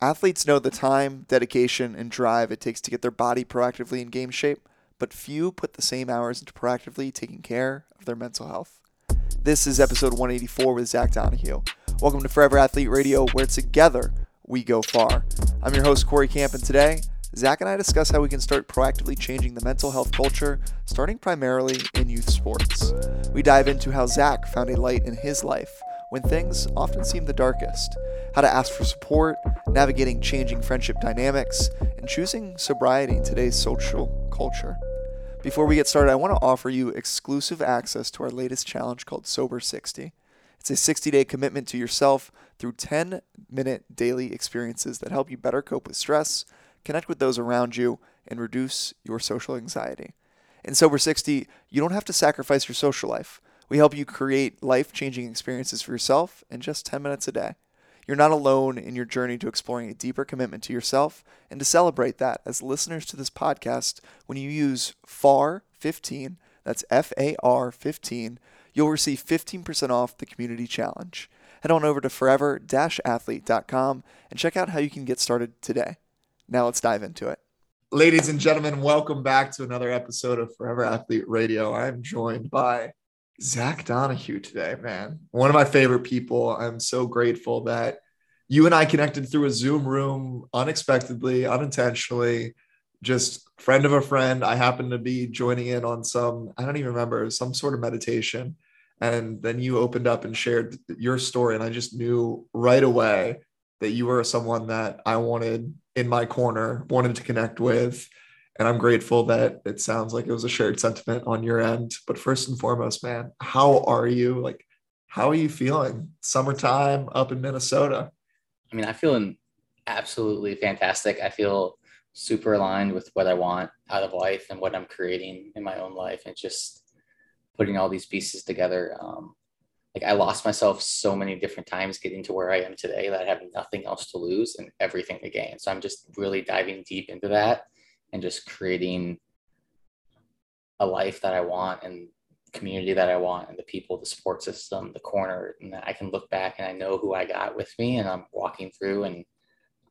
Athletes know the time, dedication, and drive it takes to get their body proactively in game shape, but few put the same hours into proactively taking care of their mental health. This is episode 184 with Zach Donahue. Welcome to Forever Athlete Radio, where together we go far. I'm your host, Corey Camp, and today, Zach and I discuss how we can start proactively changing the mental health culture, starting primarily in youth sports. We dive into how Zach found a light in his life when things often seem the darkest, how to ask for support, navigating changing friendship dynamics, and choosing sobriety in today's social culture. Before we get started, I want to offer you exclusive access to our latest challenge called Sober 60. It's a 60 day commitment to yourself through 10 minute daily experiences that help you better cope with stress, connect with those around you, and reduce your social anxiety. In Sober 60, you don't have to sacrifice your social life. We help you create life changing experiences for yourself in just 10 minutes a day. You're not alone in your journey to exploring a deeper commitment to yourself and to celebrate that as listeners to this podcast, when you use FAR15, that's F A R 15, you'll receive 15% off the community challenge. Head on over to forever athlete.com and check out how you can get started today. Now let's dive into it. Ladies and gentlemen, welcome back to another episode of Forever Athlete Radio. I'm joined by Zach Donahue today, man. One of my favorite people. I'm so grateful that you and I connected through a Zoom room unexpectedly, unintentionally, just friend of a friend. I happened to be joining in on some, I don't even remember, some sort of meditation. And then you opened up and shared your story. And I just knew right away that you were someone that I wanted in my corner, wanted to connect with and I'm grateful that it sounds like it was a shared sentiment on your end. But first and foremost, man, how are you? Like, how are you feeling? Summertime up in Minnesota. I mean, I'm feeling absolutely fantastic. I feel super aligned with what I want out of life and what I'm creating in my own life and just putting all these pieces together. Um, like I lost myself so many different times getting to where I am today that I have nothing else to lose and everything to gain. So I'm just really diving deep into that and just creating a life that I want and community that I want and the people, the support system, the corner, and I can look back and I know who I got with me and I'm walking through and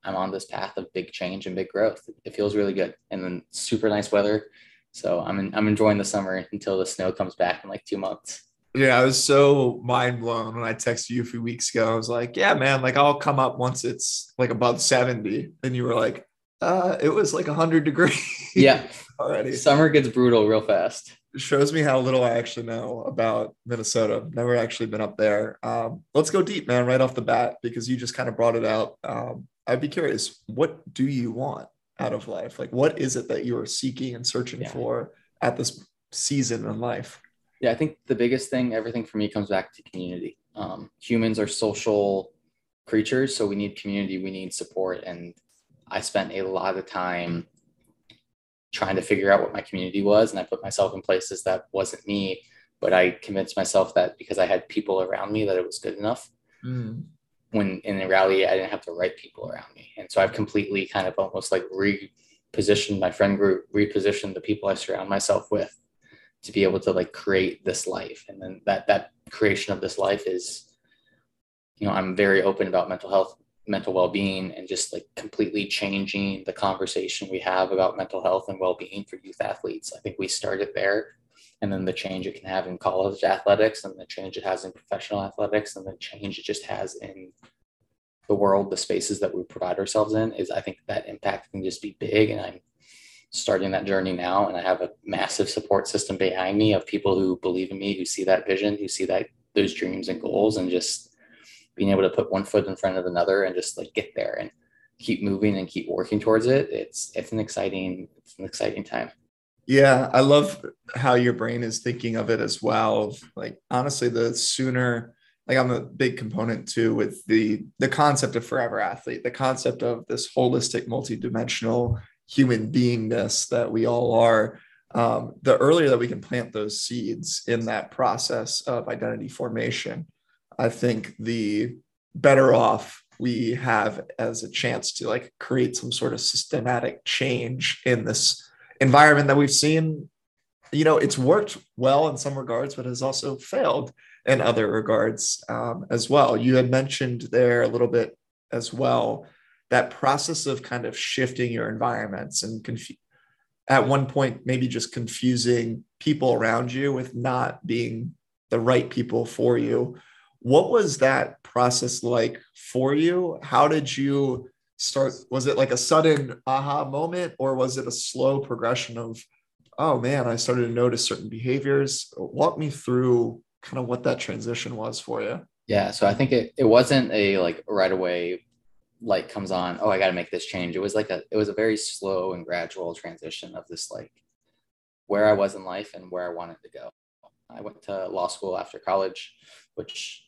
I'm on this path of big change and big growth. It feels really good. And then super nice weather. So I'm in, I'm enjoying the summer until the snow comes back in like two months. Yeah, I was so mind blown when I texted you a few weeks ago. I was like, yeah, man, like I'll come up once it's like above 70. And you were like, uh, it was like 100 degrees. Yeah. already. Summer gets brutal real fast. Shows me how little I actually know about Minnesota. Never actually been up there. Um, let's go deep, man, right off the bat, because you just kind of brought it out. Um, I'd be curious, what do you want out of life? Like, what is it that you are seeking and searching yeah. for at this season in life? Yeah, I think the biggest thing, everything for me comes back to community. Um, humans are social creatures, so we need community, we need support, and I spent a lot of time trying to figure out what my community was. And I put myself in places that wasn't me, but I convinced myself that because I had people around me that it was good enough. Mm. When in reality, I didn't have the right people around me. And so I've completely kind of almost like repositioned my friend group, repositioned the people I surround myself with to be able to like create this life. And then that, that creation of this life is, you know, I'm very open about mental health mental well-being and just like completely changing the conversation we have about mental health and well-being for youth athletes. I think we started there and then the change it can have in college athletics and the change it has in professional athletics and the change it just has in the world the spaces that we provide ourselves in is i think that impact can just be big and i'm starting that journey now and i have a massive support system behind me of people who believe in me who see that vision who see that those dreams and goals and just being able to put one foot in front of another and just like get there and keep moving and keep working towards it it's it's an exciting it's an exciting time. Yeah i love how your brain is thinking of it as well. Like honestly the sooner like i'm a big component too with the the concept of forever athlete the concept of this holistic multidimensional human beingness that we all are. Um, the earlier that we can plant those seeds in that process of identity formation I think the better off we have as a chance to like create some sort of systematic change in this environment that we've seen. You know it's worked well in some regards but has also failed in other regards um, as well. You had mentioned there a little bit as well that process of kind of shifting your environments and confu- at one point maybe just confusing people around you with not being the right people for you what was that process like for you? How did you start was it like a sudden aha moment or was it a slow progression of oh man i started to notice certain behaviors? Walk me through kind of what that transition was for you. Yeah so i think it, it wasn't a like right away light comes on oh i got to make this change. It was like a it was a very slow and gradual transition of this like where i was in life and where i wanted to go. I went to law school after college which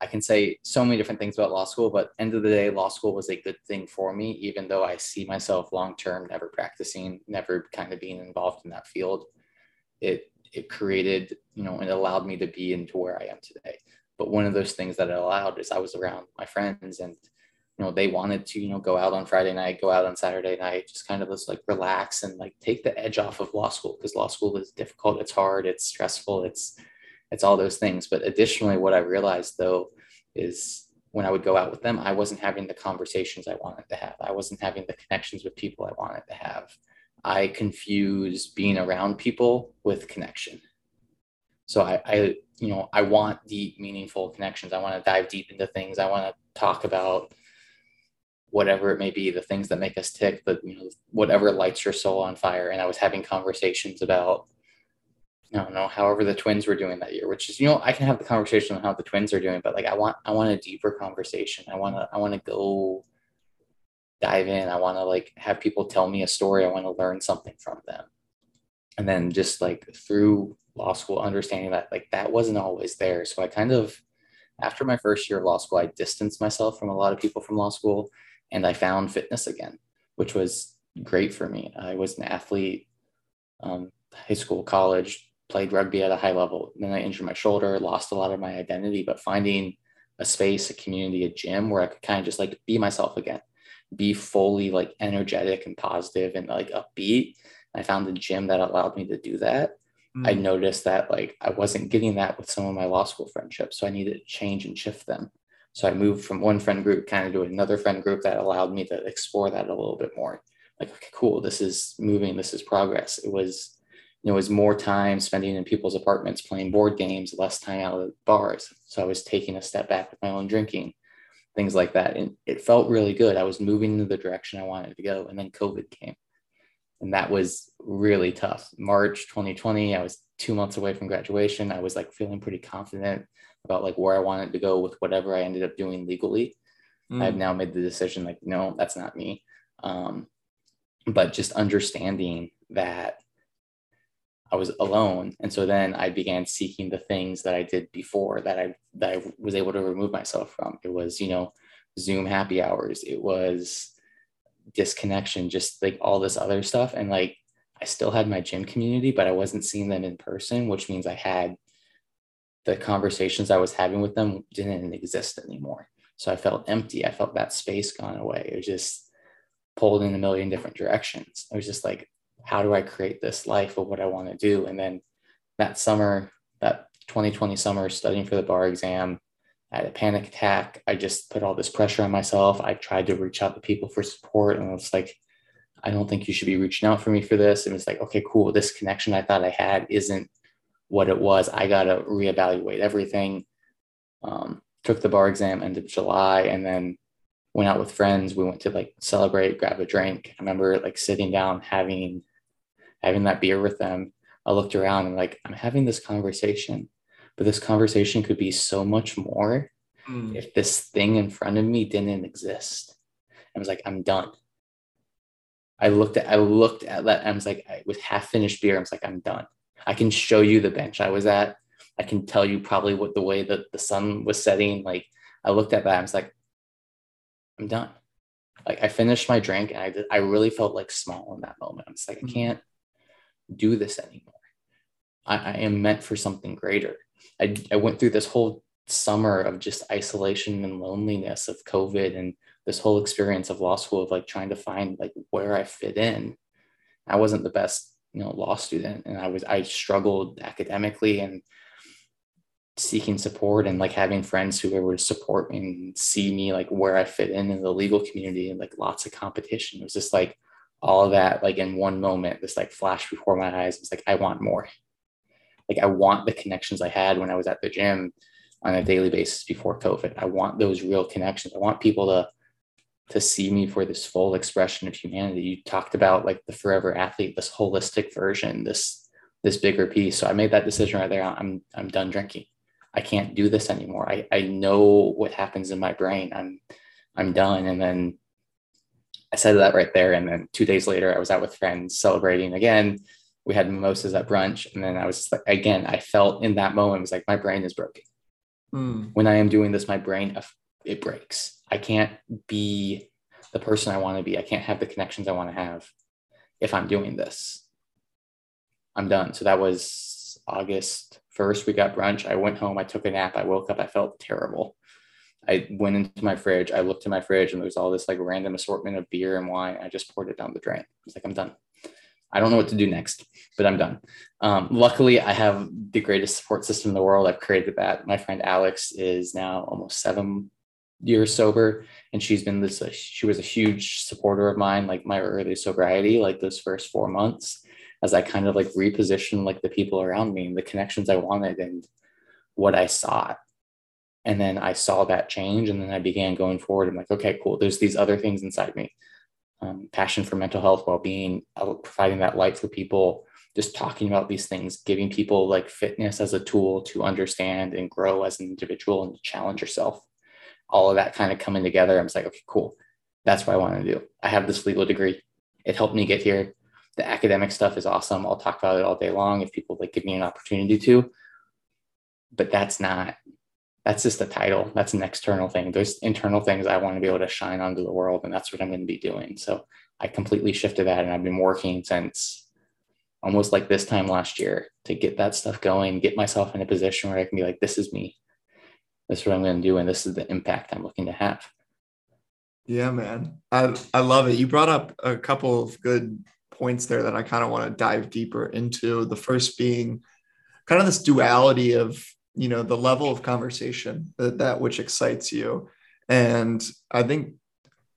i can say so many different things about law school but end of the day law school was a good thing for me even though i see myself long term never practicing never kind of being involved in that field. It it created you know it allowed me to be into where i am today. But one of those things that it allowed is i was around my friends and you know they wanted to you know go out on friday night go out on saturday night just kind of just like relax and like take the edge off of law school because law school is difficult it's hard it's stressful it's it's all those things. But additionally what i realized though is when i would go out with them i wasn't having the conversations i wanted to have. I wasn't having the connections with people i wanted to have. I confuse being around people with connection. So i, I you know i want deep meaningful connections. I want to dive deep into things. I want to talk about whatever it may be, the things that make us tick, the you know, whatever lights your soul on fire. And I was having conversations about, I don't know, however the twins were doing that year, which is, you know, I can have the conversation on how the twins are doing, but like I want I want a deeper conversation. I wanna I wanna go dive in. I wanna like have people tell me a story. I want to learn something from them. And then just like through law school, understanding that like that wasn't always there. So I kind of after my first year of law school, I distanced myself from a lot of people from law school and I found fitness again, which was great for me. I was an athlete, um, high school, college, played rugby at a high level. Then I injured my shoulder, lost a lot of my identity, but finding a space, a community, a gym where I could kind of just like be myself again, be fully like energetic and positive and like upbeat. I found the gym that allowed me to do that. Mm. I noticed that like I wasn't getting that with some of my law school friendships. So I needed to change and shift them. So I moved from one friend group kind of to another friend group that allowed me to explore that a little bit more. Like, okay, cool, this is moving, this is progress. It was, you know, it was more time spending in people's apartments playing board games, less time out at bars. So I was taking a step back with my own drinking, things like that. And it felt really good. I was moving in the direction I wanted to go. And then COVID came. And that was really tough. March 2020, I was two months away from graduation. I was like feeling pretty confident about like where I wanted to go with whatever I ended up doing legally. Mm. I've now made the decision like, no, that's not me. Um, but just understanding that I was alone. And so then I began seeking the things that I did before that I that I was able to remove myself from. It was, you know, Zoom happy hours. It was disconnection, just like all this other stuff. And like I still had my gym community, but I wasn't seeing them in person, which means I had the conversations I was having with them didn't exist anymore. So I felt empty. I felt that space gone away. It was just pulled in a million different directions. I was just like, how do I create this life of what I want to do? And then that summer, that 2020 summer, studying for the bar exam, I had a panic attack. I just put all this pressure on myself. I tried to reach out to people for support, and I was like, I don't think you should be reaching out for me for this. And it's like, okay, cool. This connection I thought I had isn't what it was. I got to reevaluate everything. Um, took the bar exam end of July and then went out with friends. We went to like celebrate, grab a drink. I remember like sitting down, having, having that beer with them. I looked around and like, I'm having this conversation, but this conversation could be so much more mm. if this thing in front of me didn't exist. I was like, I'm done. I looked at I looked at that. I was like, I was half finished beer. I was like, I'm done. I can show you the bench I was at. I can tell you probably what the way that the sun was setting. Like I looked at that, I was like, I'm done. Like I finished my drink and I did, I really felt like small in that moment. I'm just like, I mm-hmm. can't do this anymore. I, I am meant for something greater. I, I went through this whole summer of just isolation and loneliness of COVID and this whole experience of law school of like trying to find like where I fit in. I wasn't the best you know law student and i was i struggled academically and seeking support and like having friends who were to support me and see me like where I fit in in the legal community and like lots of competition. It was just like all that like in one moment, this like flash before my eyes. It's like I want more. Like I want the connections I had when I was at the gym on a daily basis before COVID. I want those real connections. I want people to to see me for this full expression of humanity. You talked about like the forever athlete, this holistic version, this this bigger piece. So I made that decision right there. I'm I'm done drinking. I can't do this anymore. I, I know what happens in my brain. I'm I'm done. And then I said that right there. And then two days later, I was out with friends celebrating again. We had mimosas at brunch. And then I was like, again, I felt in that moment, it was like, my brain is broken. Mm. When I am doing this, my brain, it breaks. I can't be the person I want to be. I can't have the connections I want to have if I'm doing this. I'm done. So that was August 1st. We got brunch. I went home. I took a nap. I woke up. I felt terrible. I went into my fridge. I looked in my fridge and there was all this like random assortment of beer and wine. I just poured it down the drain. I was like, I'm done. I don't know what to do next, but I'm done. Um, luckily, I have the greatest support system in the world. I've created that. My friend Alex is now almost seven years sober, and she's been this. Uh, she was a huge supporter of mine, like my early sobriety, like those first four months, as I kind of like repositioned like the people around me and the connections I wanted and what I sought. And then I saw that change, and then I began going forward. I'm like, okay, cool. There's these other things inside me um, passion for mental health, well being, uh, providing that light for people, just talking about these things, giving people like fitness as a tool to understand and grow as an individual and to challenge yourself. All of that kind of coming together. I was like, okay, cool. That's what I want to do. I have this legal degree. It helped me get here. The academic stuff is awesome. I'll talk about it all day long if people like give me an opportunity to. But that's not that's just a title. That's an external thing. There's internal things I want to be able to shine onto the world, and that's what I'm going to be doing. So I completely shifted that, and I've been working since almost like this time last year to get that stuff going, get myself in a position where I can be like, this is me. This is what I'm going to do, and this is the impact I'm looking to have. Yeah, man. I I love it. You brought up a couple of good points there that I kind of want to dive deeper into. The first being kind of this duality of you know the level of conversation that, that which excites you. And i think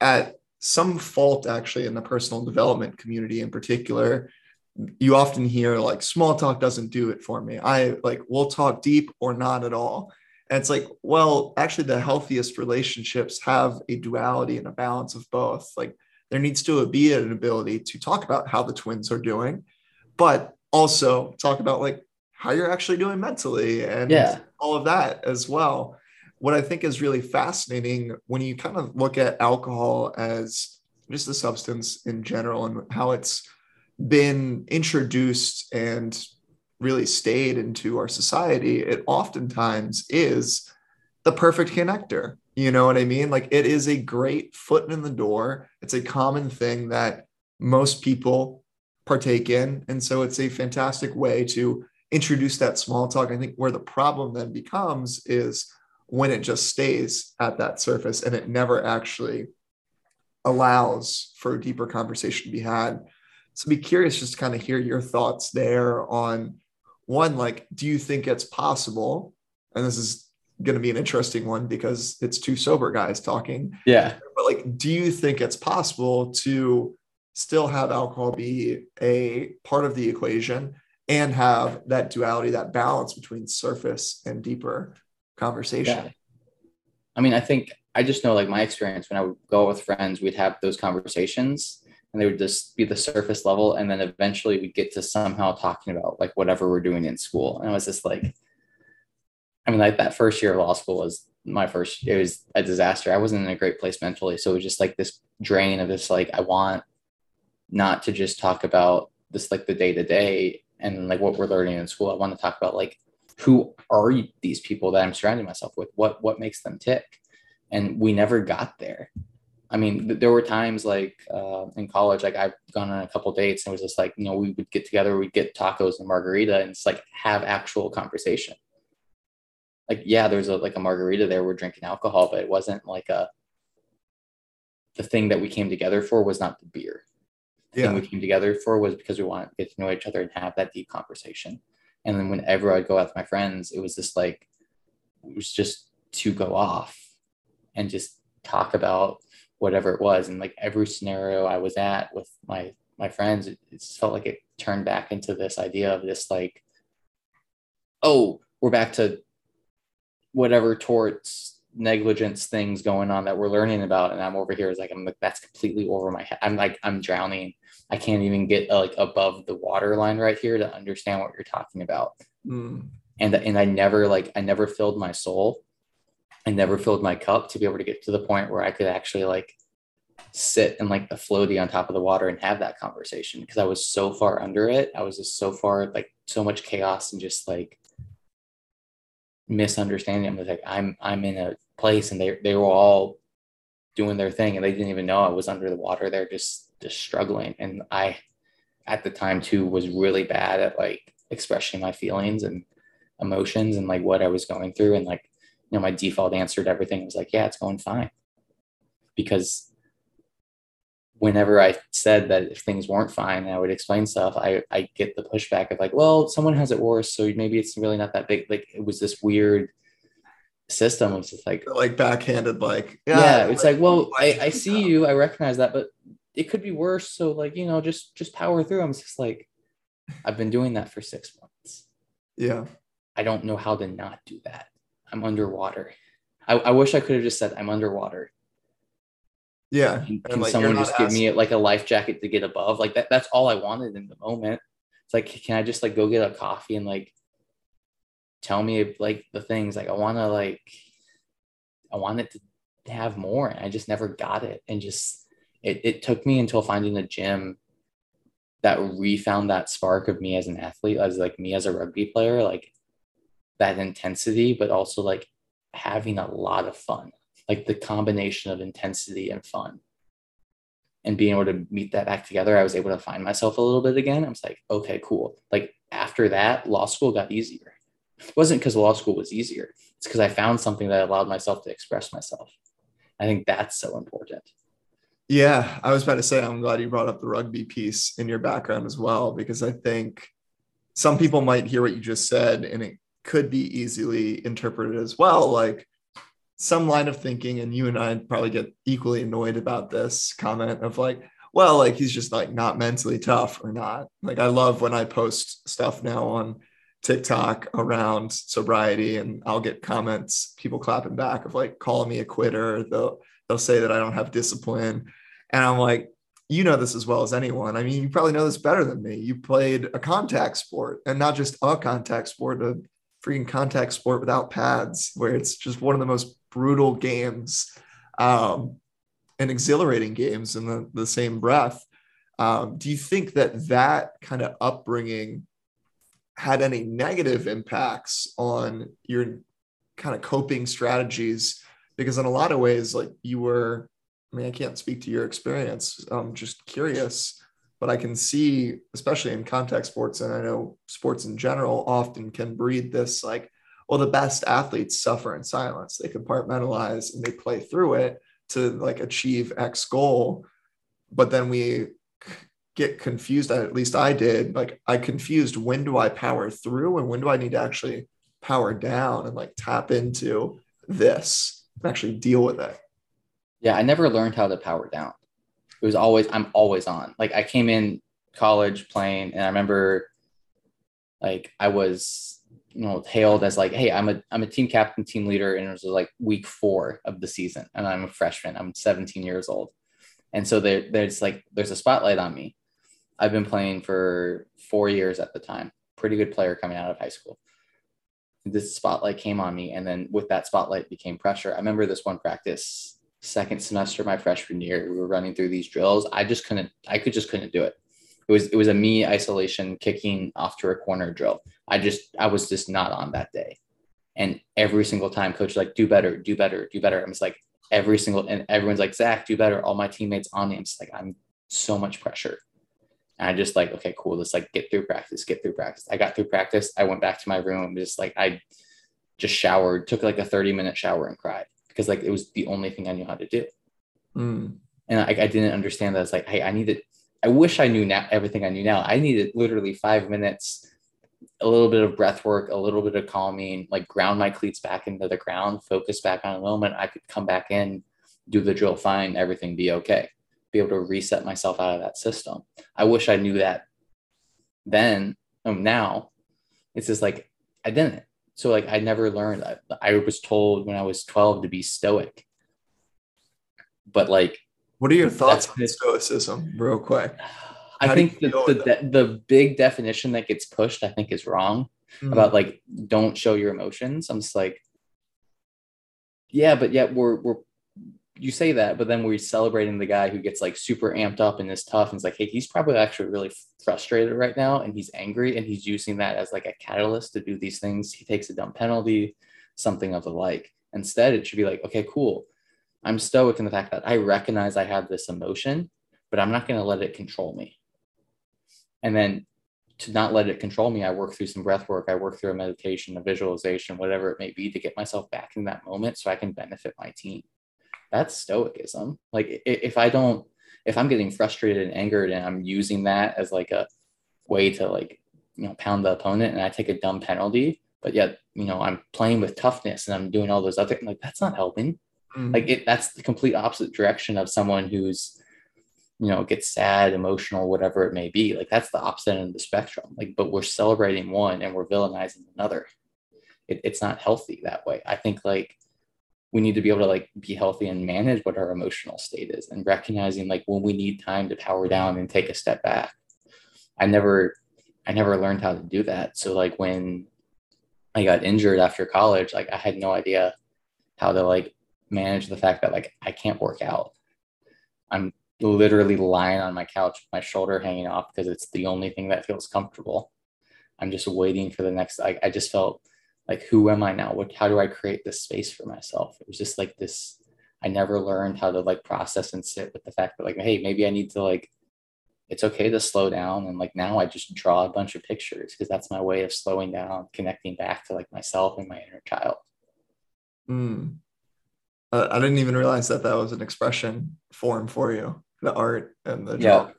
at some fault actually in the personal development community in particular you often hear like small talk doesn't do it for me. I like we'll talk deep or not at all. And it's like well actually the healthiest relationships have a duality and a balance of both. Like there needs to be an ability to talk about how the twins are doing but also talk about like how you're actually doing mentally and yeah. all of that as well. What I think is really fascinating when you kind of look at alcohol as just the substance in general and how it's been introduced and really stayed into our society, it oftentimes is the perfect connector. You know what I mean? Like it is a great foot in the door. It's a common thing that most people partake in. And so it's a fantastic way to introduce that small talk. I think where the problem then becomes is when it just stays at that surface and it never actually allows for a deeper conversation to be had. So be curious just to kind of hear your thoughts there on one, like, do you think it's possible? And this is going to be an interesting one because it's two sober guys talking. Yeah. But like, do you think it's possible to still have alcohol be a part of the equation and have that duality, that balance between surface and deeper conversation. Yeah. I mean, I think I just know like my experience when I would go with friends, we'd have those conversations and they would just be the surface level. And then eventually we'd get to somehow talking about like whatever we're doing in school. And I was just like, I mean, like that first year of law school was my first, it was a disaster. I wasn't in a great place mentally. So it was just like this drain of this, like, I want not to just talk about this, like the day to day and like what we're learning in school. I want to talk about like who are these people that I'm surrounding myself with? What what makes them tick? And we never got there. I mean, there were times like uh, in college, like I've gone on a couple dates and it was just like, you know, we would get together, we'd get tacos and margarita and it's like have actual conversation. Like, yeah, there's a like a margarita there, we're drinking alcohol, but it wasn't like a the thing that we came together for was not the beer yeah. thing we came together for was because we wanted to get to know each other and have that deep conversation. And then whenever I'd go out with my friends, it was just like it was just to go off and just talk about whatever it was and like every scenario i was at with my my friends it, it felt like it turned back into this idea of this like oh we're back to whatever torts negligence things going on that we're learning about and i'm over here is like i'm like that's completely over my head i'm like i'm drowning. I can't even get uh, like above the water line right here to understand what you're talking about. Mm. and and i never like i never filled my soul. I never filled my cup to be able to get to the point where i could actually like sit and like the floaty on top of the water and have that conversation because i was so far under it. I was just so far like so much chaos and just like misunderstanding. Was like, I'm I'm in a place, and they they were all doing their thing, and they didn't even know I was under the water. They're just just struggling, and I, at the time too, was really bad at like expressing my feelings and emotions and like what I was going through, and like you know my default answer to everything was like, yeah, it's going fine, because whenever I said that if things weren't fine, I would explain stuff. I I get the pushback of like, well, someone has it worse, so maybe it's really not that big. Like it was this weird system. Was just like, Like backhanded, like yeah, it's like, well, I I see you, I recognize that, but it could be worse. So like, you know, just just power through. I'm just like, I've been doing that for six months. Yeah. I don't know how to not do that. I'm underwater. I, I wish I could have just said I'm underwater. Yeah. Can, can like, someone just give me like a life jacket to get above? Like that, that's all I wanted in the moment. It's like, can I just like go get a coffee and like tell me like the things like I want to like, I wanted to have more and I just never got it. And just, it, it took me until finding a gym that refound that spark of me as an athlete, as like me as a rugby player, like that intensity, but also like having a lot of fun like the combination of intensity and fun. And being able to meet that back together i was able to find myself a little bit again. I was like okay cool. Like after that law school got easier. It wasn't because law school was easier. It's because i found something that allowed myself to express myself. I think that's so important. Yeah, I was about to say, I'm glad you brought up the rugby piece in your background as well, because I think some people might hear what you just said and it could be easily interpreted as well. Like some line of thinking, and you and I probably get equally annoyed about this comment of like, well, like he's just like not mentally tough or not. Like I love when I post stuff now on TikTok around sobriety and I'll get comments, people clapping back of like calling me a quitter. They'll they'll say that I don't have discipline. And I'm like, you know this as well as anyone. I mean, you probably know this better than me. You played a contact sport and not just a contact sport, a freaking contact sport without pads, where it's just one of the most brutal games um, and exhilarating games in the, the same breath. Um, do you think that that kind of upbringing had any negative impacts on your kind of coping strategies? Because in a lot of ways, like you were, I mean, I can't speak to your experience. I'm just curious, but I can see, especially in contact sports, and I know sports in general often can breed this like, well, the best athletes suffer in silence. They compartmentalize and they play through it to like achieve X goal. But then we get confused, at least I did. Like, I confused when do I power through and when do I need to actually power down and like tap into this and actually deal with it. yeah i never learned how to power down it was always i'm always on like i came in college playing and i remember like i was you know hailed as like hey i'm a i'm a team captain team leader and it was like week four of the season and i'm a freshman i'm 17 years old. And so there, there's like there's a spotlight on me. I've been playing for four years at the time pretty good player coming out of high school. This spotlight came on me and then with that spotlight became pressure. I remember this one practice second semester my freshman year we were running through these drills. I just couldn't i could just couldn't do it it was it was a me isolation kicking off to a corner drill. I just i was just not on that day. And every single time coach like do better do better do better. I'm just like every single and everyone's like zach do better. All my teammates on me. I'm just like i'm so much pressure. And i just like okay cool. Let's like get through practice get through practice. I got through practice. I went back to my room and just like i just showered took like a 30 minute shower and cried because like it was the only thing I knew how to do. Mm. And I, I didn't understand that. It's like, hey, I needed, I wish I knew now everything I knew now. I needed literally five minutes a little bit of breath work, a little bit of calming, like ground my cleats back into the ground, focus back on a moment, I could come back in, do the drill fine, everything be okay, be able to reset myself out of that system. I wish I knew that then. Um, now it's just like I didn't. So like I never learned. I, I was told when I was 12 to be stoic. But like what are your thoughts on stoicism, real quick? I think the, the, the big definition that gets pushed, I think, is wrong mm. about like don't show your emotions. I'm just like, yeah, but yet we're we're you say that, but then we're celebrating the guy who gets like super amped up and is tough and it's like, hey, he's probably actually really frustrated right now and he's angry and he's using that as like a catalyst to do these things. He takes a dumb penalty, something of the like. Instead, it should be like, okay, cool. I'm stoic in the fact that I recognize I have this emotion, but I'm not going to let it control me. And then to not let it control me, I work through some breath work, I work through a meditation, a visualization, whatever it may be to get myself back in that moment so I can benefit my team. That's stoicism. Like if I don't, if I'm getting frustrated and angered and I'm using that as like a way to like, you know, pound the opponent and I take a dumb penalty, but yet, you know, I'm playing with toughness and I'm doing all those other like that's not helping. Mm-hmm. Like it that's the complete opposite direction of someone who's you know gets sad emotional whatever it may be. Like that's the opposite end of the spectrum. Like but we're celebrating one and we're villainizing another. It, it's not healthy that way. I think like we need to be able to like be healthy and manage what our emotional state is and recognizing like when we need time to power down and take a step back. I never i never learned how to do that. So like when i got injured after college like i had no idea how to like manage the fact that like i can't work out i'm literally lying on my couch, my shoulder hanging off because it's the only thing that feels comfortable. I'm just waiting for the next. I, I just felt like, who am I now? What? How do I create this space for myself? It was just like this. I never learned how to like process and sit with the fact that like, hey, maybe I need to like. It's okay to slow down and like now I just draw a bunch of pictures because that's my way of slowing down, connecting back to like myself and my inner child. Mm. Uh, I didn't even realize that that was an expression form for you the art and the yeah.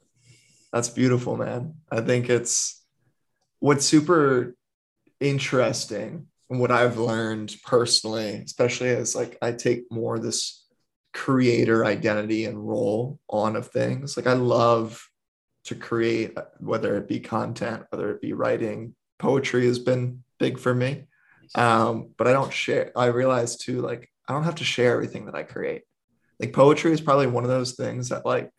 That's beautiful, man. I think it's what's super interesting and what I've learned personally, especially as like I take more this creator identity and role on of things. Like I love to create, whether it be content, whether it be writing, poetry has been big for me. Um, but I don't share. I realize too, like I don't have to share everything that I create like poetry is probably one of those things that like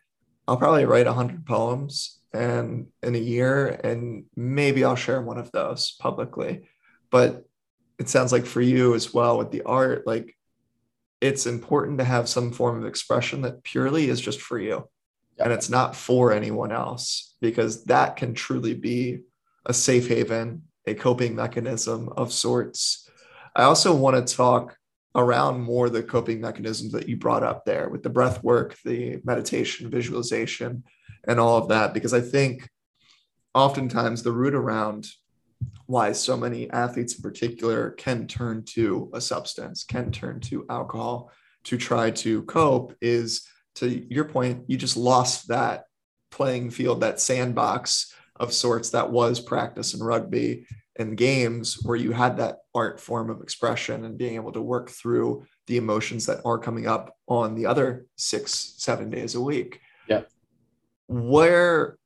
I'll probably write 100 poems and in a year and maybe I'll share one of those publicly. But it sounds like for you as well with the art like it's important to have some form of expression that purely is just for you and it's not for anyone else because that can truly be a safe haven, a coping mechanism of sorts. I also want to talk around more the coping mechanisms that you brought up there with the breath work, the meditation, visualization, and all of that. Because I think oftentimes the root around why so many athletes in particular can turn to a substance, can turn to alcohol to try to cope is to your point, you just lost that playing field, that sandbox of sorts that was practice in rugby and games where you had that art form of expression and being able to work through the emotions that are coming up on the other six seven days a week. Yeah. Where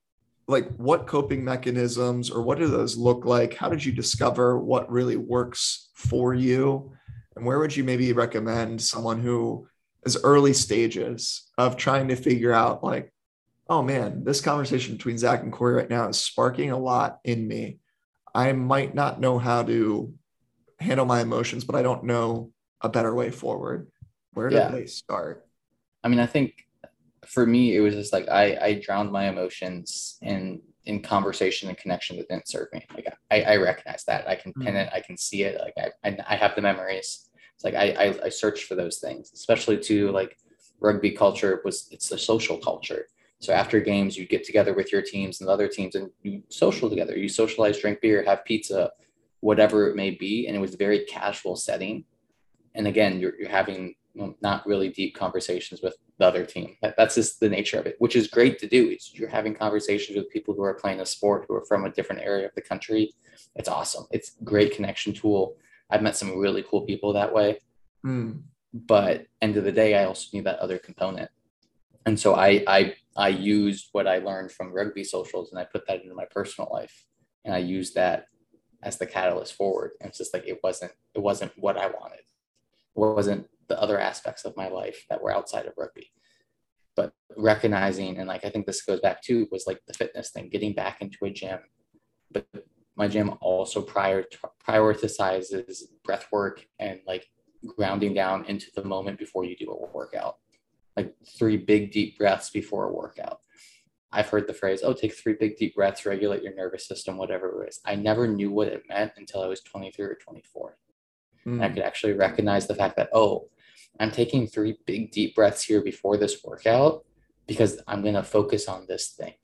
like what coping mechanisms or what do those look like? How did you discover what really works for you? And where would you maybe recommend someone who is early stages of trying to figure out like oh man this conversation between zach and corey right now is sparking a lot in me I might not know how to handle my emotions, but I don't know a better way forward. Where do yeah. they start? I mean, I think for me, it was just like I, I drowned my emotions in in conversation and connection that didn't serve me. Like I, I recognize that. I can pin mm. it. I can see it. Like I, I, I have the memories. It's like I, I, I search for those things, especially to like rugby culture was it's a social culture. So after games, you get together with your teams and other teams and you social together. You socialize, drink beer, have pizza, whatever it may be. And it was a very casual setting. And again, you're, you're having not really deep conversations with the other team. That, that's just the nature of it, which is great to do. Is you're having conversations with people who are playing a sport who are from a different area of the country. It's awesome. It's great connection tool. I've met some really cool people that way. Mm. But end of the day, I also need that other component. And so I I I used what I learned from rugby socials and I put that into my personal life. And I used that as the catalyst forward. And it's just like it wasn't it wasn't what I wanted. It wasn't the other aspects of my life that were outside of rugby. But recognizing and like I think this goes back to was like the fitness thing, getting back into a gym. But my gym also prior prioritizes breath work and like grounding down into the moment before you do a workout. Like three big deep breaths before a workout. I've heard the phrase, oh, take three big deep breaths, regulate your nervous system, whatever it is. I never knew what it meant until I was 23 or 24. Mm. I could actually recognize the fact that, oh, I'm taking three big deep breaths here before this workout because I'm going to focus on this thing.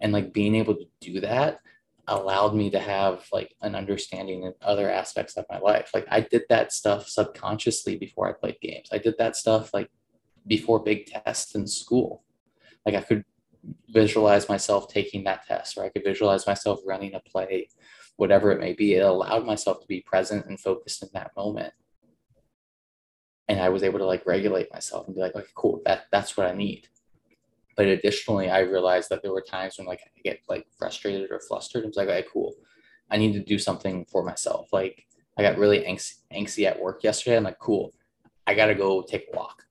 And like being able to do that allowed me to have like an understanding in other aspects of my life. Like I did that stuff subconsciously before I played games. I did that stuff like before big tests in school. Like I could visualize myself taking that test or I could visualize myself running a play, whatever it may be. It allowed myself to be present and focused in that moment and I was able to like regulate myself and be like, okay, cool, that that's what I need. But additionally, I realized that there were times when like I get like frustrated or flustered. I was like, okay, cool, I need to do something for myself. Like I got really anxious, anxious at work yesterday. I'm like, cool, I gotta go take a walk.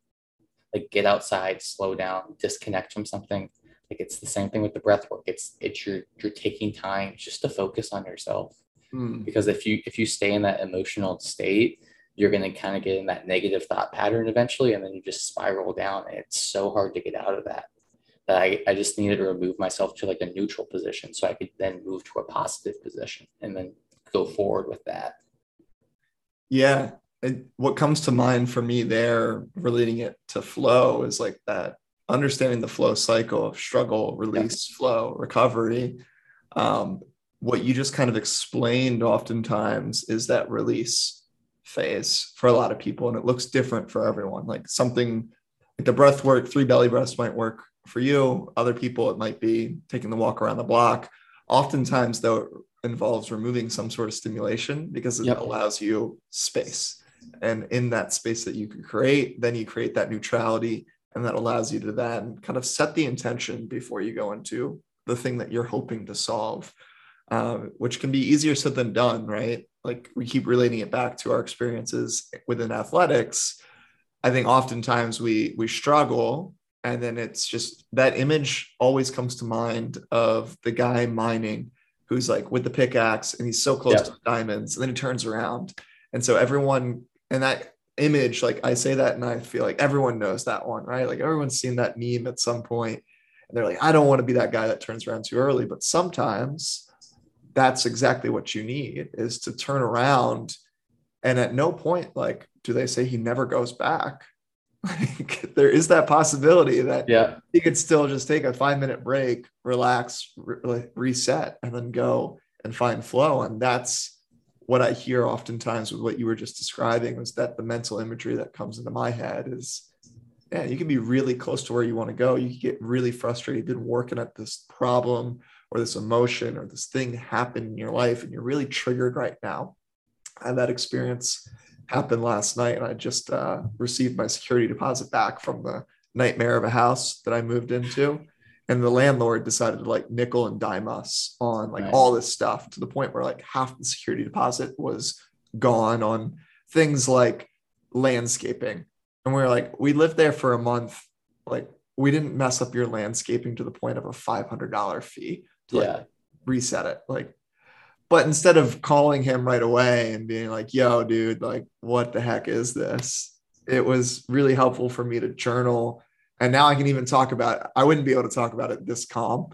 Like get outside, slow down, disconnect from something. Like it's the same thing with the breath work. It's it's you're you're taking time just to focus on yourself. Mm. Because if you if you stay in that emotional state, you're going to kind of get in that negative thought pattern eventually and then you just spiral down and it's so hard to get out of that that I, I just needed to remove myself to like a neutral position so i could then move to a positive position and then go forward with that. Yeah. And what comes to mind for me there relating it to flow is like that understanding the flow cycle of struggle release yeah. flow recovery. Um, what you just kind of explained oftentimes is that release phase for a lot of people and it looks different for everyone. Like something like the breath work three belly breaths might work for you other people it might be taking the walk around the block. Oftentimes though it involves removing some sort of stimulation because it yep. allows you space. And in that space that you can create then you create that neutrality and that allows you to then kind of set the intention before you go into the thing that you're hoping to solve uh, which can be easier said than done right? Like we keep relating it back to our experiences within athletics. I think oftentimes we we struggle and then it's just that image always comes to mind of the guy mining who's like with the pickaxe and he's so close yeah. to the diamonds. And then he turns around. And so everyone and that image like i say that and i feel like everyone knows that one right? Like everyone's seen that meme at some point. And they're like i don't want to be that guy that turns around too early. But sometimes that's exactly what you need is to turn around and at no point like do they say he never goes back like there is that possibility that yeah. he could still just take a five minute break relax re- reset and then go and find flow. And that's what i hear oftentimes with what you were just describing was that the mental imagery that comes into my head is yeah you can be really close to where you want to go. You can get really frustrated you've been working at this problem or this emotion or this thing happened in your life and you're really triggered right now. I had that experience happen last night and I just uh, received my security deposit back from the nightmare of a house that I moved into. And the landlord decided to like nickel and dime us on like all this stuff to the point where like half the security deposit was gone on things like landscaping. And we are like, we lived there for a month. Like, we didn't mess up your landscaping to the point of a $500 fee to yeah. like reset it. Like, but instead of calling him right away and being like, yo, dude, like, what the heck is this? It was really helpful for me to journal. And now I can even talk about it. I wouldn't be able to talk about it this calm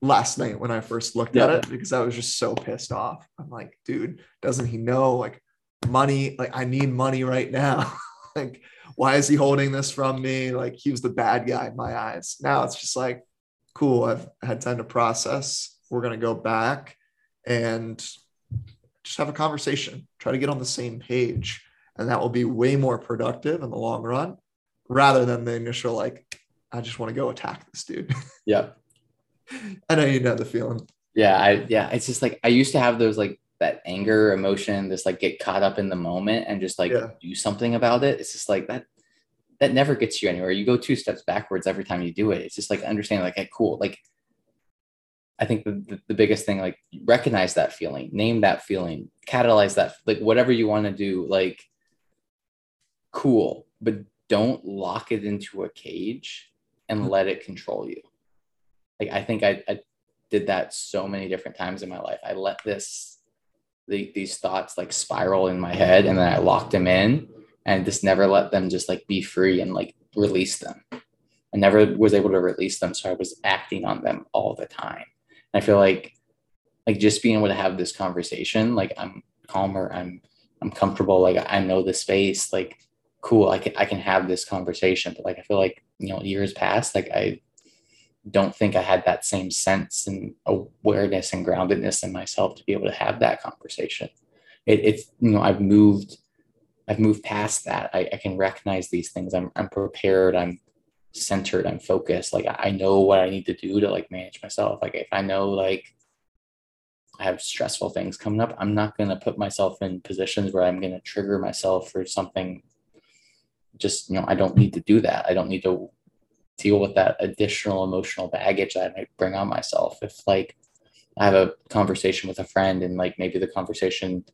last night when I first looked yeah. at it because I was just so pissed off. I'm like, dude, doesn't he know like money? Like, I need money right now. like, why is he holding this from me? Like, he was the bad guy in my eyes. Now it's just like, cool, I've had time to process. We're going to go back and just have a conversation, try to get on the same page. and that will be way more productive in the long run rather than the initial like i just want to go attack this dude Yep. i know you know the feeling Yeah. I yeah. It's just like I used to have those like that anger emotion, just like get caught up in the moment and just like Yeah. do something about it. It's just like that that never gets you anywhere. You go two steps backwards every time you do it. It's just like understanding like, hey, cool. Like I think the, the, the biggest thing, like recognize that feeling, name that feeling, catalyze that, like whatever you want to do, like cool, but don't lock it into a cage and Mhm. let it control you. Like I think I, I did that so many different times in my life. I let this the, these thoughts like spiral in my head and then I locked them in and just never let them just like be free and like release them. I never was able to release them. So I was acting on them all the time. I feel like like just being able to have this conversation, like I'm calmer, I'm I'm comfortable, like I know the space, like cool, I can I can have this conversation. But like I feel like, you know, years past, like I don't think I had that same sense and awareness and groundedness in myself to be able to have that conversation. It, it's you know I've moved I've moved past that. I, I can recognize these things. I'm I'm prepared. I'm centered. I'm focused. Like I know what I need to do to like manage myself. Like if I know like I have stressful things coming up, I'm not gonna put myself in positions where I'm gonna trigger myself for something. Just you know I don't need to do that. I don't need to deal with that additional emotional baggage that I might bring on myself. If like I have a conversation with a friend and like maybe the conversation,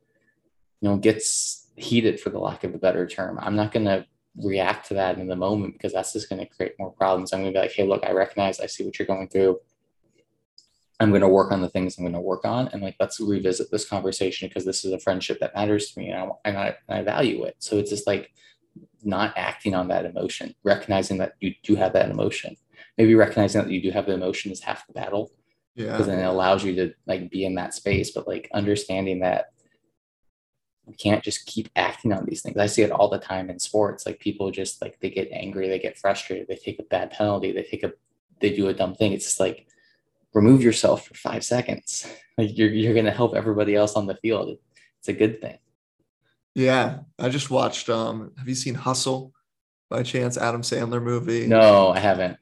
you know, gets heated for the lack of a better term, I'm not gonna react to that in the moment because that's just gonna create more problems. I'm gonna be like, hey, look, I recognize, I see what you're going through. I'm going to work on the things I'm going to work on. And like, let's revisit this conversation because this is a friendship that matters to me and I, and I, and I value it. So it's just like not acting on that emotion, recognizing that you do have that emotion. Maybe recognizing that you do have the emotion is half the battle yeah because then it allows you to like be in that space. But like understanding that you can't just keep acting on these things. I see it all the time in sports. Like people just like they get angry, they get frustrated, they take a bad penalty, they take a they do a dumb thing. It's just like remove yourself for five seconds. Like you're you're gonna help everybody else on the field. It's a good thing. yeah i just watched um have you seen hustle by chance adam sandler movie No, I haven't.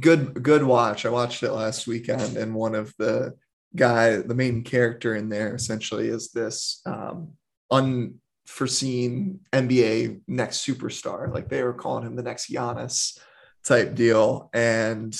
good good watch i watched it last weekend and one of the guy the main character in there essentially is this um unforeseen nba next superstar like they were calling him the next Giannis type deal and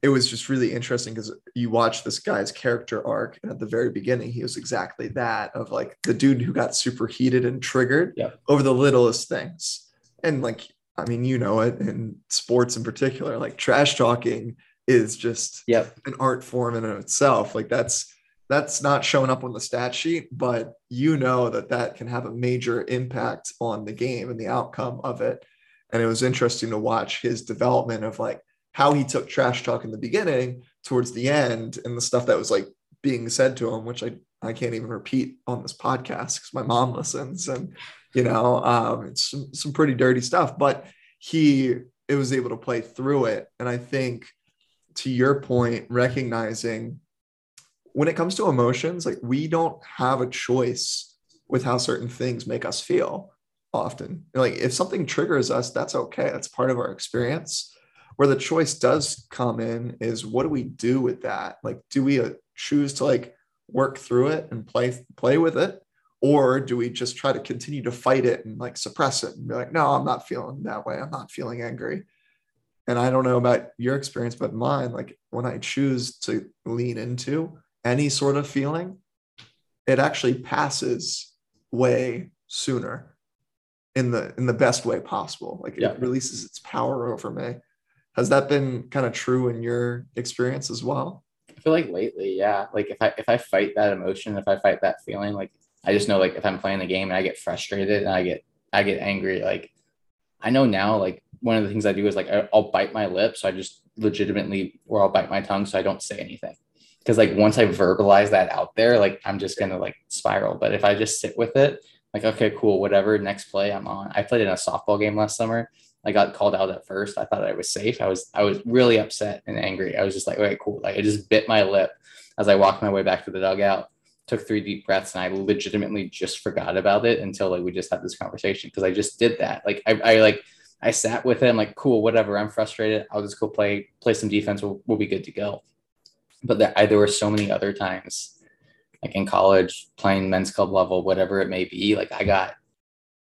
it was just really interesting because you watch this guy's character arc and at the very beginning he was exactly that of like the dude who got super heated and triggered Yeah. over the littlest things and like i mean you know it in sports in particular like trash talking is just Yep. an art form in and of itself like that's that's not showing up on the stat sheet but you know that that can have a major impact on the game and the outcome of it. And it was interesting to watch his development of like how he took trash talk in the beginning towards the end and the stuff that was like being said to him which i i can't even repeat on this podcast because my mom listens and you know um it's some, some pretty dirty stuff. But he it was able to play through it. And i think to your point recognizing when it comes to emotions like we don't have a choice with how certain things make us feel often. Like if something triggers us that's okay. That's part of our experience. Where the choice does come in is what do we do with that? Like do we uh, choose to like work through it and play play with it? Or do we just try to continue to fight it and like suppress it and be like no i'm not feeling that way. I'm not feeling angry. And i don't know about your experience but mine like when i choose to lean into any sort of feeling it actually passes way sooner in the in the best way possible like Yeah. it releases its power over me has that been kind of true in your experience as well I feel like lately, yeah. Like if I if I fight that emotion, if I fight that feeling, like I just know like if I'm playing the game and I get frustrated and I get I get angry, like I know now like one of the things I do is like I'll bite my lip, so I just legitimately or I'll bite my tongue so I don't say anything. Because like once I verbalize that out there, like I'm just gonna like spiral. But if I just sit with it, like okay, cool, whatever, next play I'm on. I played in a softball game last summer. I got called out at first. I thought I was safe. I was I was really upset and angry. I was just like, okay, cool. Like I just bit my lip as I walked my way back to the dugout. took three deep breaths and I legitimately just forgot about it until like we just had this conversation because I just did that. Like I, I like I sat with him like cool, whatever. I'm frustrated. I'll just go play play some defense. We'll, we'll be good to go. But there, I, there were so many other times, like in college, playing men's club level, whatever it may be. Like I got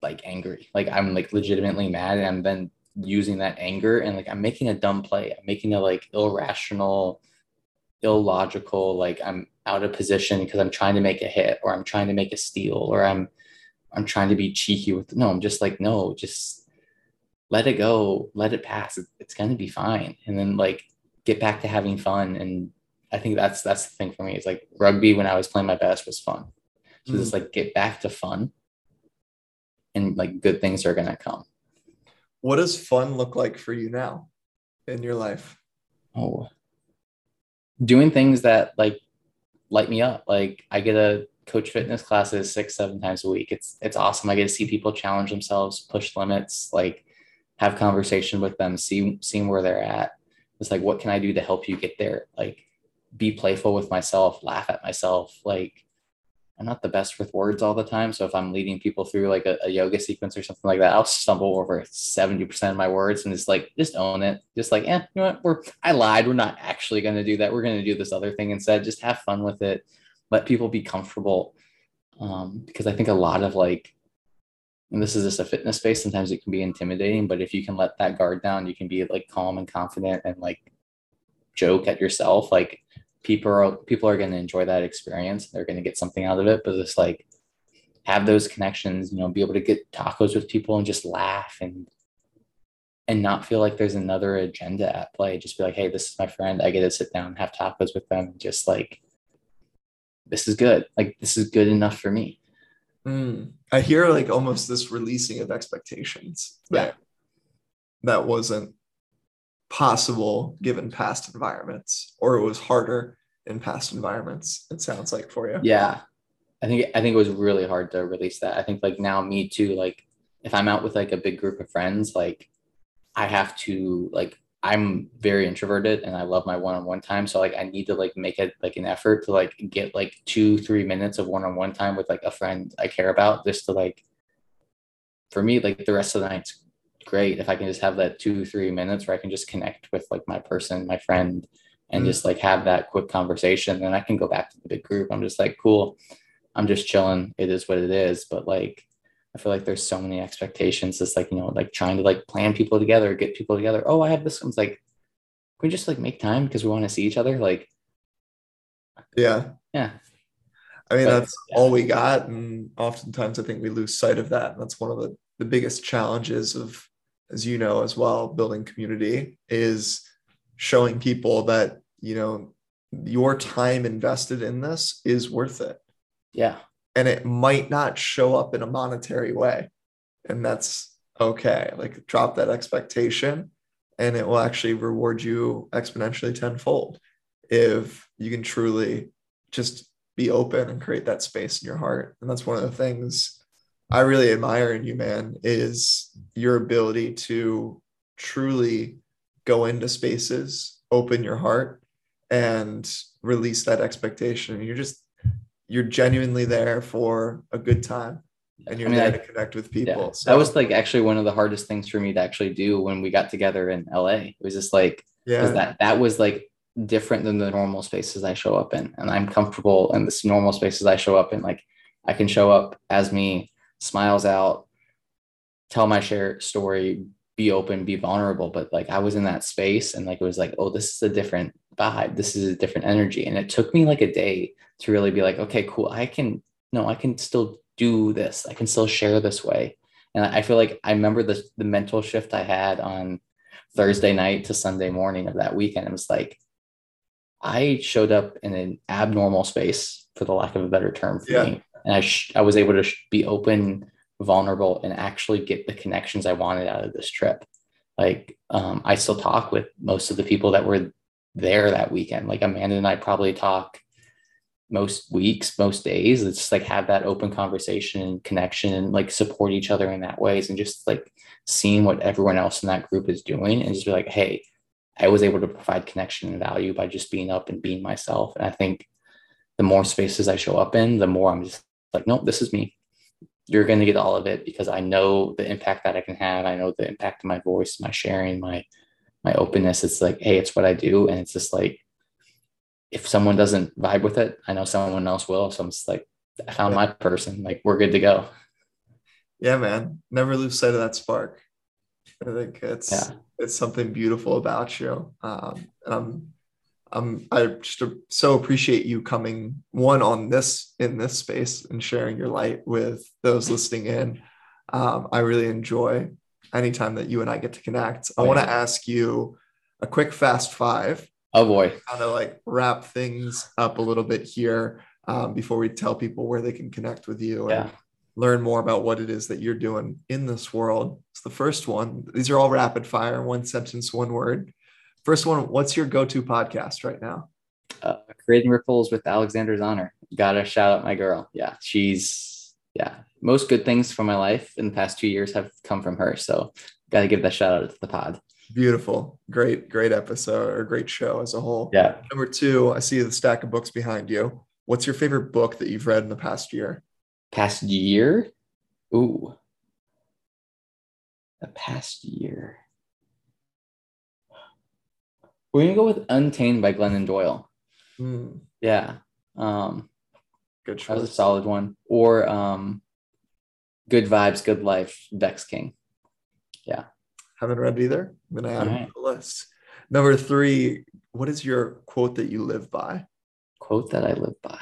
like angry. Like I'm like legitimately mad, and I'm then using that anger and like I'm making a dumb play. I'm making a like irrational, illogical. Like I'm out of position because I'm trying to make a hit or I'm trying to make a steal or I'm I'm trying to be cheeky with no, I'm just like, no, just let it go, let it pass. It's gonna be fine. And then like get back to having fun. And I think that's that's the thing for me. It's like rugby when I was playing my best was fun. So mm. just like get back to fun and like good things are gonna come. What does fun look like for you now in your life? Oh, doing things that like light me up. Like I get a coach fitness classes six, seven times a week. It's it's awesome. I get to see people challenge themselves, push limits, like have conversation with them, see seeing where they're at. It's like, what can I do to help you get there? Like be playful with myself, laugh at myself, like I'm not the best with words all the time. So if I'm leading people through like a, a yoga sequence or something like that, I'll stumble over 70% of my words and it's like, just own it. Just like, eh, you know what? We're, I lied. We're not actually going to do that. We're going to do this other thing instead. Just have fun with it. Let people be comfortable. Um, because I think a lot of like, and this is just a fitness space, sometimes it can be intimidating, but if you can let that guard down, you can be like calm and confident and like joke at yourself. Like people are people are going to enjoy that experience. They're going to get something out of it. But it's like have those connections. You know, be able to get tacos with people and just laugh and and not feel like there's another agenda at play. Just be like, hey, this is my friend. I get to sit down and have tacos with them. Just like this is good. Like this is good enough for me. Mm. I hear like almost this releasing of expectations. That, yeah. That wasn't possible given past environments or it was harder in past environments it sounds like for you. Yeah. I think i think it was really hard to release that. I think like now me too like if i'm out with like a big group of friends like i have to like i'm very introverted and i love my one-on-one time. So like i need to like make it like an effort to like get like two three minutes of one-on-one time with like a friend i care about just to like for me like the rest of the night's great if I can just have that two, three minutes where I can just connect with like my person, my friend, and mm-hmm. just like have that quick conversation. Then I can go back to the big group. I'm just like, cool. I'm just chilling. It is what it is. But like, I feel like there's so many expectations. It's like, you know, like trying to like plan people together, get people together. Oh, I have this. I'm like, can we just like make time because we want to see each other? Like, yeah. Yeah. I mean, but, that's yeah. all we got. And oftentimes I think we lose sight of that. And that's one of the, the biggest challenges of as you know as well, building community is showing people that, you know, your time invested in this is worth it. Yeah. And it might not show up in a monetary way. And that's okay. Like drop that expectation and it will actually reward you exponentially tenfold if you can truly just be open and create that space in your heart. And that's one of the things I really admire in you, man, is your ability to truly go into spaces, open your heart, and release that expectation. You're just you're genuinely there for a good time and you're I mean, there I, to connect with people. Yeah. So that was like actually one of the hardest things for me to actually do when we got together in LA. It was just like yeah that that was like different than the normal spaces I show up in. And I'm comfortable in this normal spaces I show up in. Like I can show up as me smiles out, tell my share story, be open, be vulnerable. But like I was in that space and like it was like, oh, this is a different vibe. This is a different energy. And it took me like a day to really be like, okay, cool. I can no, I can still do this. I can still share this way. And I feel like I remember the the mental shift I had on Thursday night to Sunday morning of that weekend. It was like I showed up in an abnormal space, for the lack of a better term for yeah. me and I sh- I was able to sh- be open, vulnerable, and actually get the connections I wanted out of this trip. Like um, I still talk with most of the people that were there that weekend. Like Amanda and I probably talk most weeks, most days. It's just like have that open conversation and connection and like support each other in that ways and just like seeing what everyone else in that group is doing and just be like, hey, I was able to provide connection and value by just being up and being myself. And I think the more spaces I show up in, the more I'm just like, nope, this is me. You're going to get all of it because I know the impact that I can have. I know the impact of my voice, my sharing, my my openness. It's like, hey, it's what I do, and it's just like, if someone doesn't vibe with it, I know someone else will. So I'm just like, I found my person. Like we're good to go. Yeah, man. Never lose sight of that spark. I think it's yeah. it's something beautiful about you. Um, and I'm I'm I just so appreciate you coming one on this in this space and sharing your light with those listening in. Um, I really enjoy anytime that you and I get to connect. I want to ask you a quick fast five. Oh boy. Kind of like wrap things up a little bit here um, before we tell people where they can connect with you and learn more about what it is that you're doing in this world. It's the first one. These are all rapid fire, one sentence, one word. First one, what's your go-to podcast right now? Uh, Creating Ripples with Alexander's Honor. Gotta shout out my girl. Yeah, she's yeah. Most good things from my life in the past two years have come from her. So gotta give that shout out to the pod. Beautiful. Great, great episode or great show as a whole. Yeah. Number two, I see the stack of books behind you. What's your favorite book that you've read in the past year? Past year? Ooh. The past year. We're gonna go with Untamed by Glennon Doyle. Mm. Yeah. Um good choice. That was a solid one. Or um Good Vibes, Good Life, Vex King. Yeah. Haven't read either. I'm gonna add right. to the list. Number three, what is your quote that you live by? Quote that I live by.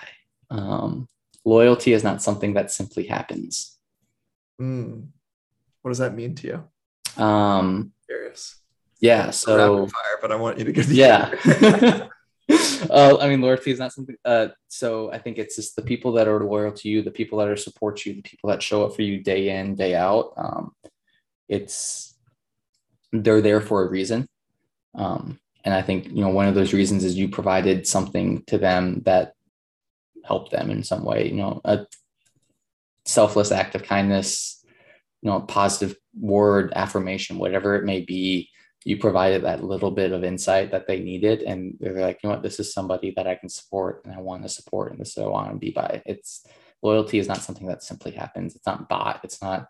Um, loyalty is not something that simply happens. Mm. What does that mean to you? Um, curious. Yeah. So fire, but I want you to give. Yeah. uh, I mean, loyalty is not something. Uh, so I think it's just the people that are loyal to you, the people that are support you, the people that show up for you day in, day out. Um, it's they're there for a reason. Um, and I think you know one of those reasons is you provided something to them that helped them in some way. You know, a selfless act of kindness, you know, a positive word, affirmation, whatever it may be you provided that little bit of insight that they needed and they're like you know what? This is somebody that i can support and i want to support and this is what i want to be by. It's loyalty is not something that simply happens. It's not bought. It's not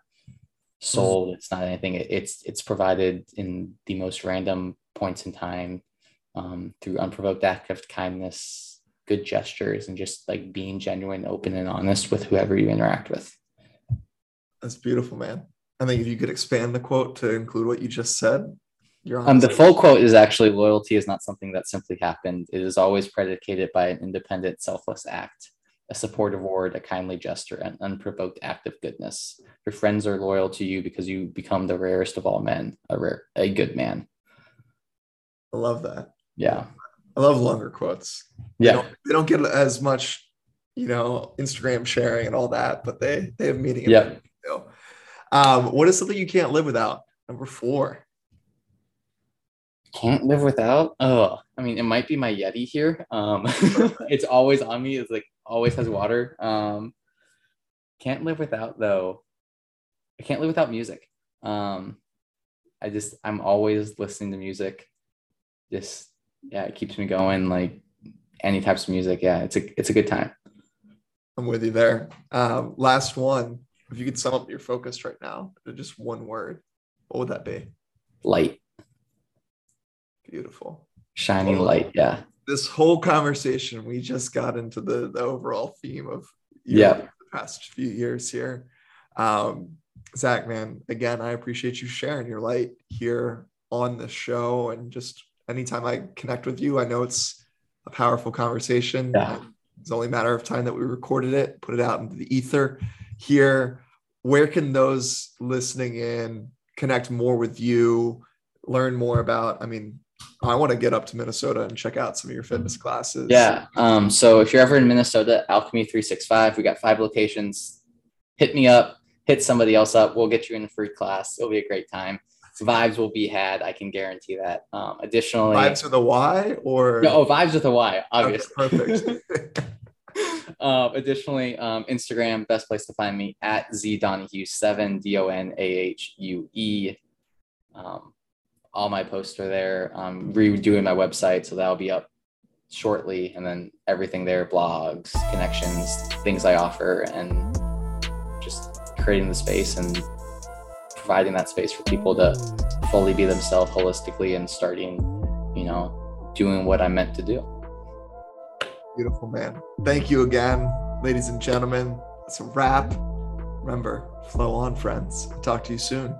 sold. It's not anything. It's it's provided in the most random points in time um, through unprovoked act of kindness good gestures and just like being genuine open and honest with whoever you interact with. That's beautiful man. I think if you could expand the quote to include what you just said um, the full quote is actually loyalty is not something that simply happened. It is always predicated by an independent, selfless act, a supportive word, a kindly gesture, an unprovoked act of goodness. Your friends are loyal to you because you become the rarest of all men, a rare, a good man. I love that. Yeah. I love longer quotes. Yeah. They don't, they don't get as much, you know, Instagram sharing and all that, but they they have meaning. Yeah. Um, what is something you can't live without? Number four can't live without. Oh, I mean, it might be my Yeti here. Um, it's always on me. It's like always has water. Um, can't live without though. I can't live without music. Um, I just I'm always listening to music. Just yeah, it keeps me going. Like any types of music. Yeah, it's a it's a good time. I'm with you there. Um, last one. If you could sum up your focus right now, just one word, what would that be? Light. Beautiful. Shining well, light. Yeah. This whole conversation, we just got into the, the overall theme of yeah the past few years here. Um, Zach, man, again, I appreciate you sharing your light here on the show. And just anytime I connect with you, I know it's a powerful conversation. Yeah. It's only a matter of time that we recorded it, put it out into the ether here. Where can those listening in connect more with you, learn more about? I mean, I want to get up to Minnesota and check out some of your fitness classes. Yeah. Um, so if you're ever in Minnesota, Alchemy 365, we got five locations. Hit me up, hit somebody else up. We'll get you in a free class. It'll be a great time. Vibes will be had. I can guarantee that. Um, additionally, vibes with a Y or no, oh, vibes with a Y, obviously. Okay, perfect. um, additionally, um, Instagram, best place to find me at Z Donahue seven D O N A H U E. Um, all my posts are there. I'm redoing my website, so that'll be up shortly, and then everything there blogs, connections, things I offer, and just creating the space and providing that space for people to fully be themselves holistically and starting, you know, doing what I'm meant to do. Beautiful, man. Thank you again, ladies and gentlemen. It's a wrap. Remember, flow on, friends. talk to you soon.